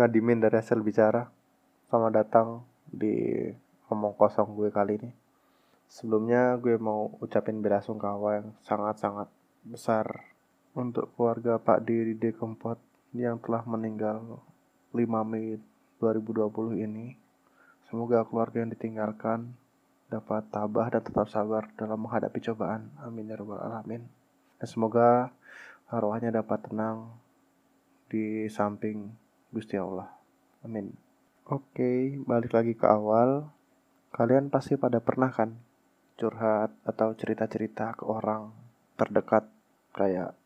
ngadimin dari hasil bicara. Selamat datang di omong kosong gue kali ini. Sebelumnya gue mau ucapin bela sungkawa yang sangat-sangat besar untuk keluarga Pak Diri D. Kempot yang telah meninggal 5 Mei 2020 ini. Semoga keluarga yang ditinggalkan dapat tabah dan tetap sabar dalam menghadapi cobaan. Amin ya rabbal alamin. Dan semoga arwahnya dapat tenang di samping Gusti Allah. Amin. Oke, balik lagi ke awal. Kalian pasti pada pernah kan curhat atau cerita-cerita ke orang terdekat kayak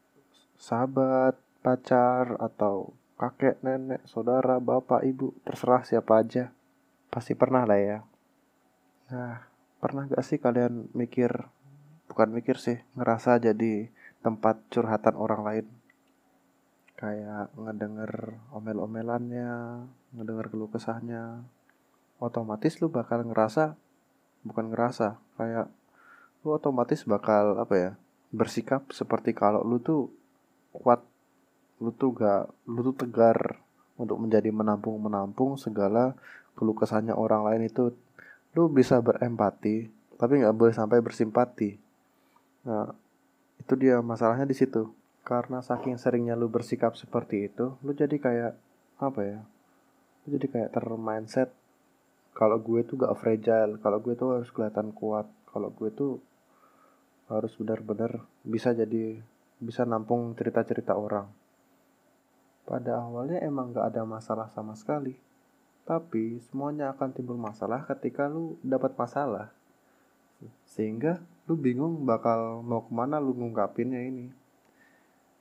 sahabat, pacar, atau kakek, nenek, saudara, bapak, ibu, terserah siapa aja. Pasti pernah lah ya. Nah, pernah gak sih kalian mikir, bukan mikir sih, ngerasa jadi tempat curhatan orang lain? Kayak ngedenger omel-omelannya, ngedenger keluh kesahnya, otomatis lu bakal ngerasa, bukan ngerasa, kayak lu otomatis bakal apa ya, bersikap seperti kalau lu tuh kuat, lu tuh gak, lu tuh tegar untuk menjadi menampung-menampung segala keluh kesahnya orang lain itu, lu bisa berempati, tapi nggak boleh sampai bersimpati. Nah, itu dia masalahnya di situ karena saking seringnya lu bersikap seperti itu lu jadi kayak apa ya lu jadi kayak termindset. Kalau gue tuh gak fragile kalau gue tuh harus kelihatan kuat kalau gue tuh harus benar-benar bisa jadi bisa nampung cerita-cerita orang. Pada awalnya emang gak ada masalah sama sekali tapi semuanya akan timbul masalah ketika lu dapat masalah. Sehingga lu bingung bakal mau ke mana lu ngungkapinnya ini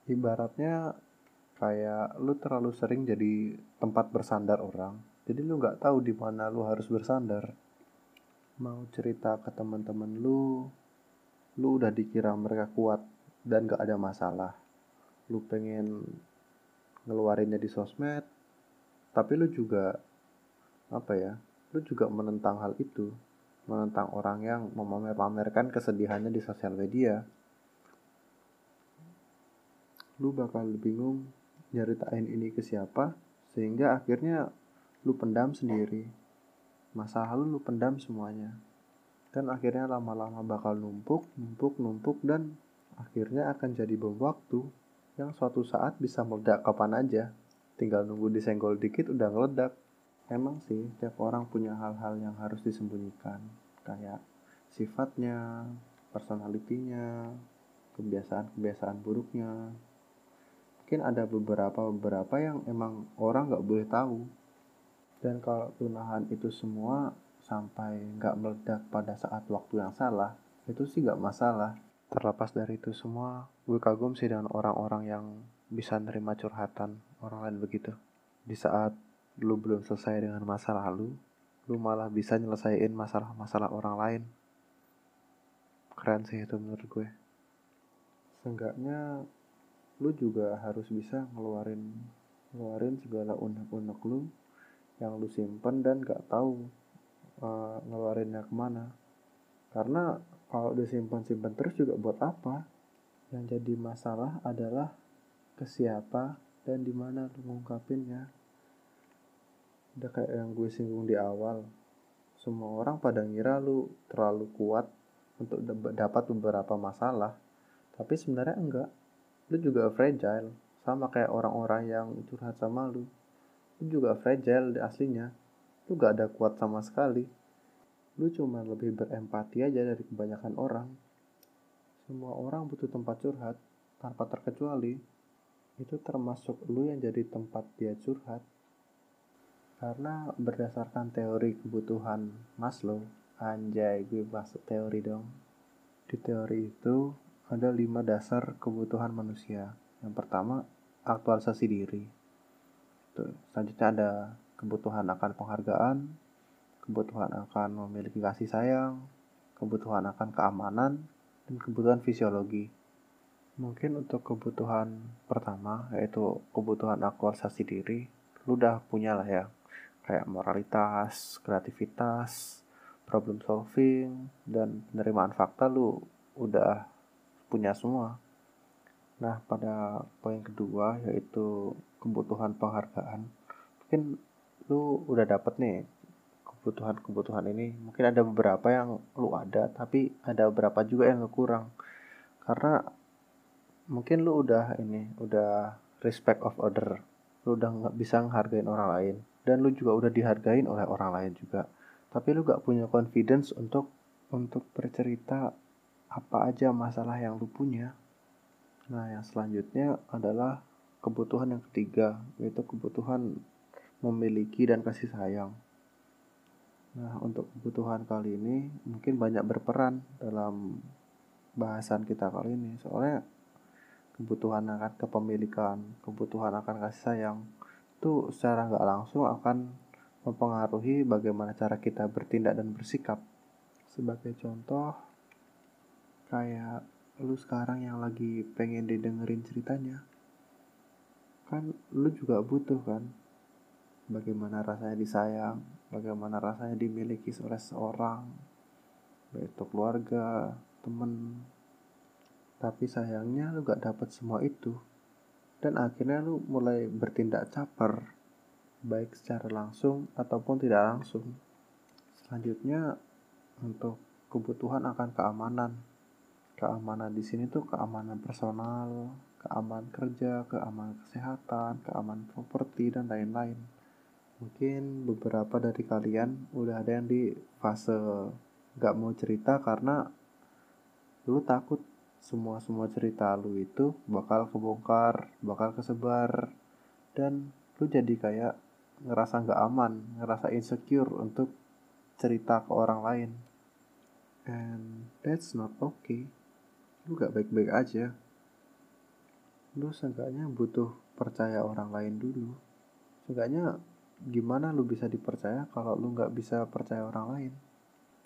ibaratnya kayak lu terlalu sering jadi tempat bersandar orang jadi lu nggak tahu di mana lu harus bersandar. Mau cerita ke teman-teman lu lu udah dikira mereka kuat dan gak ada masalah. Lu pengen ngeluarinnya di sosmed tapi lu juga apa ya lu juga menentang hal itu menentang orang yang memamer-pamerkan kesedihannya di sosial media lu bakal bingung nyeritain ini ke siapa sehingga akhirnya lu pendam sendiri. Masalah lu lu pendam semuanya. Dan akhirnya lama-lama bakal numpuk numpuk numpuk dan akhirnya akan jadi bom waktu yang suatu saat bisa meledak kapan aja. Tinggal nunggu disenggol dikit udah ngeledak emang sih tiap orang punya hal-hal yang harus disembunyikan. Kayak sifatnya personalitinya kebiasaan-kebiasaan buruknya mungkin ada beberapa beberapa yang emang orang nggak boleh tahu. Dan kalau tunahan itu semua sampai nggak meledak pada saat waktu yang salah itu sih nggak masalah. Terlepas dari itu semua gue kagum sih dengan orang-orang yang bisa nerima curhatan orang lain begitu. Di saat lu belum selesai dengan masa lalu lu malah bisa nyelesain masalah-masalah orang lain. Keren sih itu menurut gue. Seenggaknya lu juga harus bisa ngeluarin ngeluarin segala unek-unek lu yang lu simpen dan gak tahu uh, ngeluarinnya ke mana. Karena kalau disimpan-simpan terus juga buat apa? Yang jadi masalah adalah ke siapa dan di mana lu ngungkapinnya. Udah kayak yang gue singgung di awal semua orang pada ngira lu terlalu kuat untuk dapat beberapa masalah tapi sebenarnya enggak lu juga fragile sama kayak orang-orang yang curhat sama lu. Lu juga fragile di aslinya. Lu gak ada kuat sama sekali. Lu cuma lebih berempati aja dari kebanyakan orang. Semua orang butuh tempat curhat tanpa terkecuali. Itu termasuk lu yang jadi tempat dia curhat. Karena berdasarkan teori kebutuhan Maslow anjay gue masuk teori dong. Di teori itu ada lima dasar kebutuhan manusia. Yang pertama, aktualisasi diri. Tuh, selanjutnya ada kebutuhan akan penghargaan, kebutuhan akan memiliki kasih sayang, kebutuhan akan keamanan, dan kebutuhan fisiologi. Mungkin untuk kebutuhan pertama, yaitu kebutuhan aktualisasi diri, lu udah punya lah ya, kayak moralitas, kreativitas, problem solving, dan penerimaan fakta lu udah punya semua. Nah, pada poin kedua yaitu kebutuhan penghargaan. mungkin lu udah dapet nih kebutuhan-kebutuhan ini mungkin ada beberapa yang lu ada tapi ada beberapa juga yang lu kurang karena mungkin lu udah ini udah respect of other lu udah nggak bisa ngehargain orang lain dan lu juga udah dihargain oleh orang lain juga tapi lu gak punya confidence untuk untuk bercerita apa aja masalah yang lu punya. Nah yang selanjutnya adalah kebutuhan yang ketiga yaitu kebutuhan memiliki dan kasih sayang. Nah untuk kebutuhan kali ini mungkin banyak berperan dalam bahasan kita kali ini. Soalnya kebutuhan akan kepemilikan, kebutuhan akan kasih sayang itu secara nggak langsung akan mempengaruhi bagaimana cara kita bertindak dan bersikap. Sebagai contoh, kayak lu sekarang yang lagi pengen didengerin ceritanya, kan lu juga butuh kan bagaimana rasanya disayang, bagaimana rasanya dimiliki oleh seorang, baik itu keluarga, temen, tapi sayangnya lu gak dapet semua itu. Dan akhirnya lu mulai bertindak caper. Baik secara langsung ataupun tidak langsung. Selanjutnya untuk kebutuhan akan keamanan. Keamanan di sini tuh keamanan personal, keamanan kerja, keamanan kesehatan, keamanan properti dan lain-lain. Mungkin beberapa dari kalian udah ada yang di fase gak mau cerita karena lu takut semua semua cerita lu itu bakal kebongkar bakal kesebar dan lu jadi kayak ngerasa nggak aman ngerasa insecure untuk cerita ke orang lain and that's not okay lu gak baik-baik aja. Lu seenggaknya butuh percaya orang lain dulu. Seenggaknya gimana lu bisa dipercaya kalau lu nggak bisa percaya orang lain?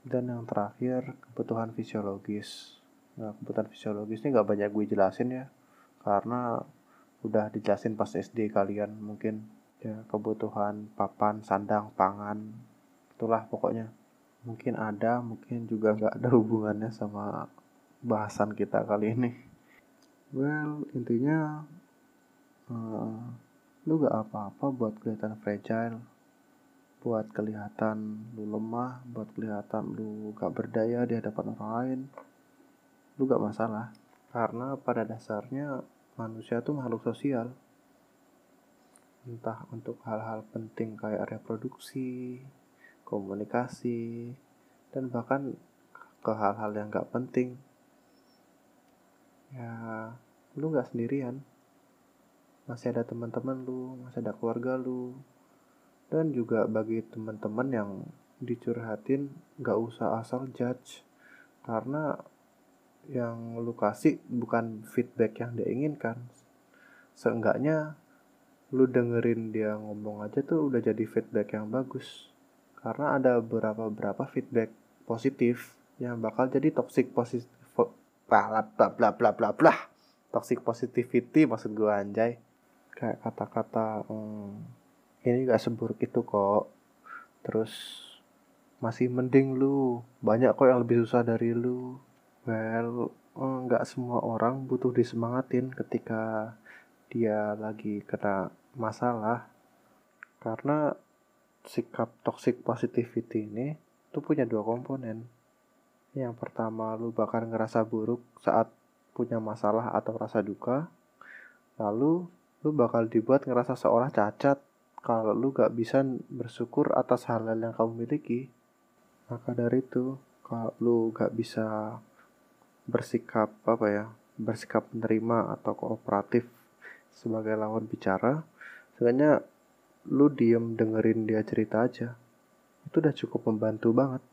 Dan yang terakhir kebutuhan fisiologis. Nah, kebutuhan fisiologis ini nggak banyak gue jelasin ya, karena udah dijelasin pas SD kalian mungkin. Ya kebutuhan papan, sandang, pangan, itulah pokoknya. Mungkin ada, mungkin juga nggak ada hubungannya sama bahasan kita kali ini. Well, intinya uh, lu gak apa-apa buat kelihatan fragile, buat kelihatan lu lemah, buat kelihatan lu gak berdaya di hadapan orang lain. Lu gak masalah. Karena pada dasarnya manusia tuh makhluk sosial. Entah untuk hal-hal penting kayak reproduksi komunikasi dan bahkan ke hal-hal yang gak penting ya lu gak sendirian. Masih ada teman-teman lu masih ada keluarga lu. Dan juga bagi teman-teman yang dicurhatin gak usah asal judge. Karena yang lu kasih bukan feedback yang dia inginkan. Seenggaknya lu dengerin dia ngomong aja tuh udah jadi feedback yang bagus. Karena ada beberapa beberapa feedback positif yang bakal jadi toxic positif bla bla bla bla bla bla toxic positivity maksud gue anjay. Kayak kata-kata hmm, ini gak seburuk itu kok. Terus masih mending lu. Banyak kok yang lebih susah dari lu. Well, nggak semua orang butuh disemangatin ketika dia lagi kena masalah. Karena sikap toxic positivity ini tuh punya dua komponen. Yang pertama, lu bakal ngerasa buruk saat punya masalah atau rasa duka. Lalu, lu bakal dibuat ngerasa seolah cacat kalau lu gak bisa bersyukur atas hal-hal yang kamu miliki. Maka dari itu, kalau lu gak bisa bersikap apa ya bersikap menerima atau kooperatif sebagai lawan bicara sebenarnya lu diem dengerin dia cerita aja itu udah cukup membantu banget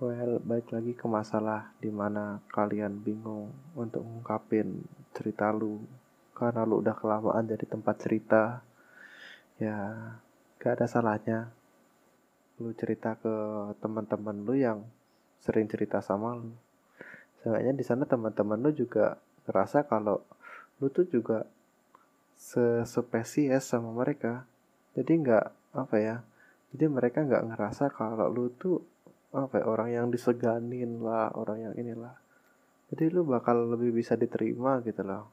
well baik lagi ke masalah di mana kalian bingung untuk ngungkapin cerita lu karena lu udah kelamaan jadi tempat cerita ya gak ada salahnya lu cerita ke teman-teman lu yang sering cerita sama lu Seenggaknya di sana teman-teman lu juga ngerasa kalau lu tuh juga sespesies sama mereka. Jadi nggak apa ya? Jadi mereka nggak ngerasa kalau lu tuh apa ya, orang yang diseganin lah, orang yang inilah. Jadi lu bakal lebih bisa diterima gitu loh.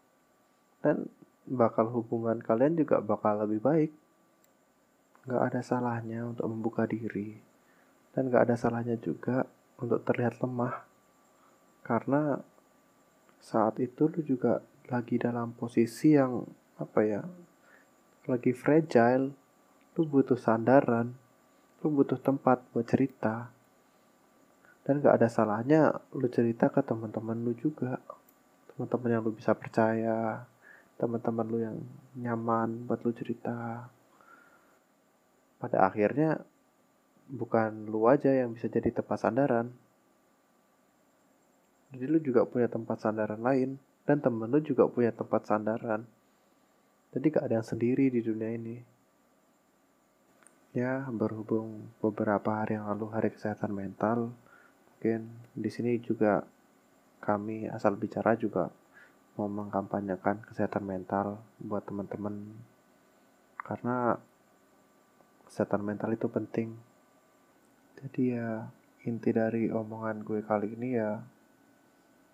Dan bakal hubungan kalian juga bakal lebih baik. nggak ada salahnya untuk membuka diri dan nggak ada salahnya juga untuk terlihat lemah karena saat itu lu juga lagi dalam posisi yang apa ya lagi fragile lu butuh sandaran lu butuh tempat buat cerita dan gak ada salahnya lu cerita ke teman-teman lu juga teman-teman yang lu bisa percaya teman-teman lu yang nyaman buat lu cerita pada akhirnya bukan lu aja yang bisa jadi tempat sandaran. Jadi lu juga punya tempat sandaran lain dan temen lu juga punya tempat sandaran. Jadi gak ada yang sendiri di dunia ini. Ya, berhubung beberapa hari yang lalu hari kesehatan mental, mungkin di sini juga kami asal bicara juga mau mengkampanyekan kesehatan mental buat teman-teman. Karena kesehatan mental itu penting. Jadi ya inti dari omongan gue kali ini ya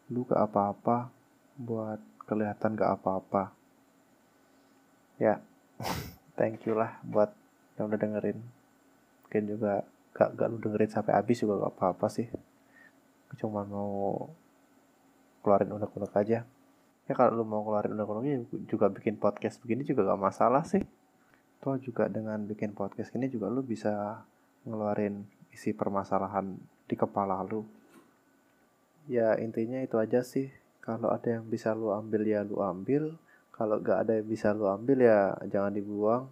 lu gak apa-apa buat kelihatan gak apa-apa. Ya thank you lah buat yang udah dengerin. Mungkin juga gak, gak lu dengerin sampai habis juga gak apa-apa sih gue cuma mau keluarin unek-unek aja ya kalau lu mau keluarin unek-uneknya juga bikin podcast begini juga gak masalah sih Toh juga dengan bikin podcast ini juga lu bisa ngeluarin isi permasalahan di kepala lu. Ya intinya itu aja sih. Kalau ada yang bisa lu ambil ya lu ambil. Kalau gak ada yang bisa lu ambil ya jangan dibuang.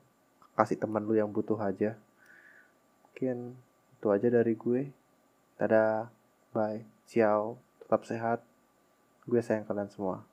Kasih teman lu yang butuh aja. Mungkin itu aja dari gue. Dadah. Bye. Ciao. Tetap sehat. Gue sayang kalian semua.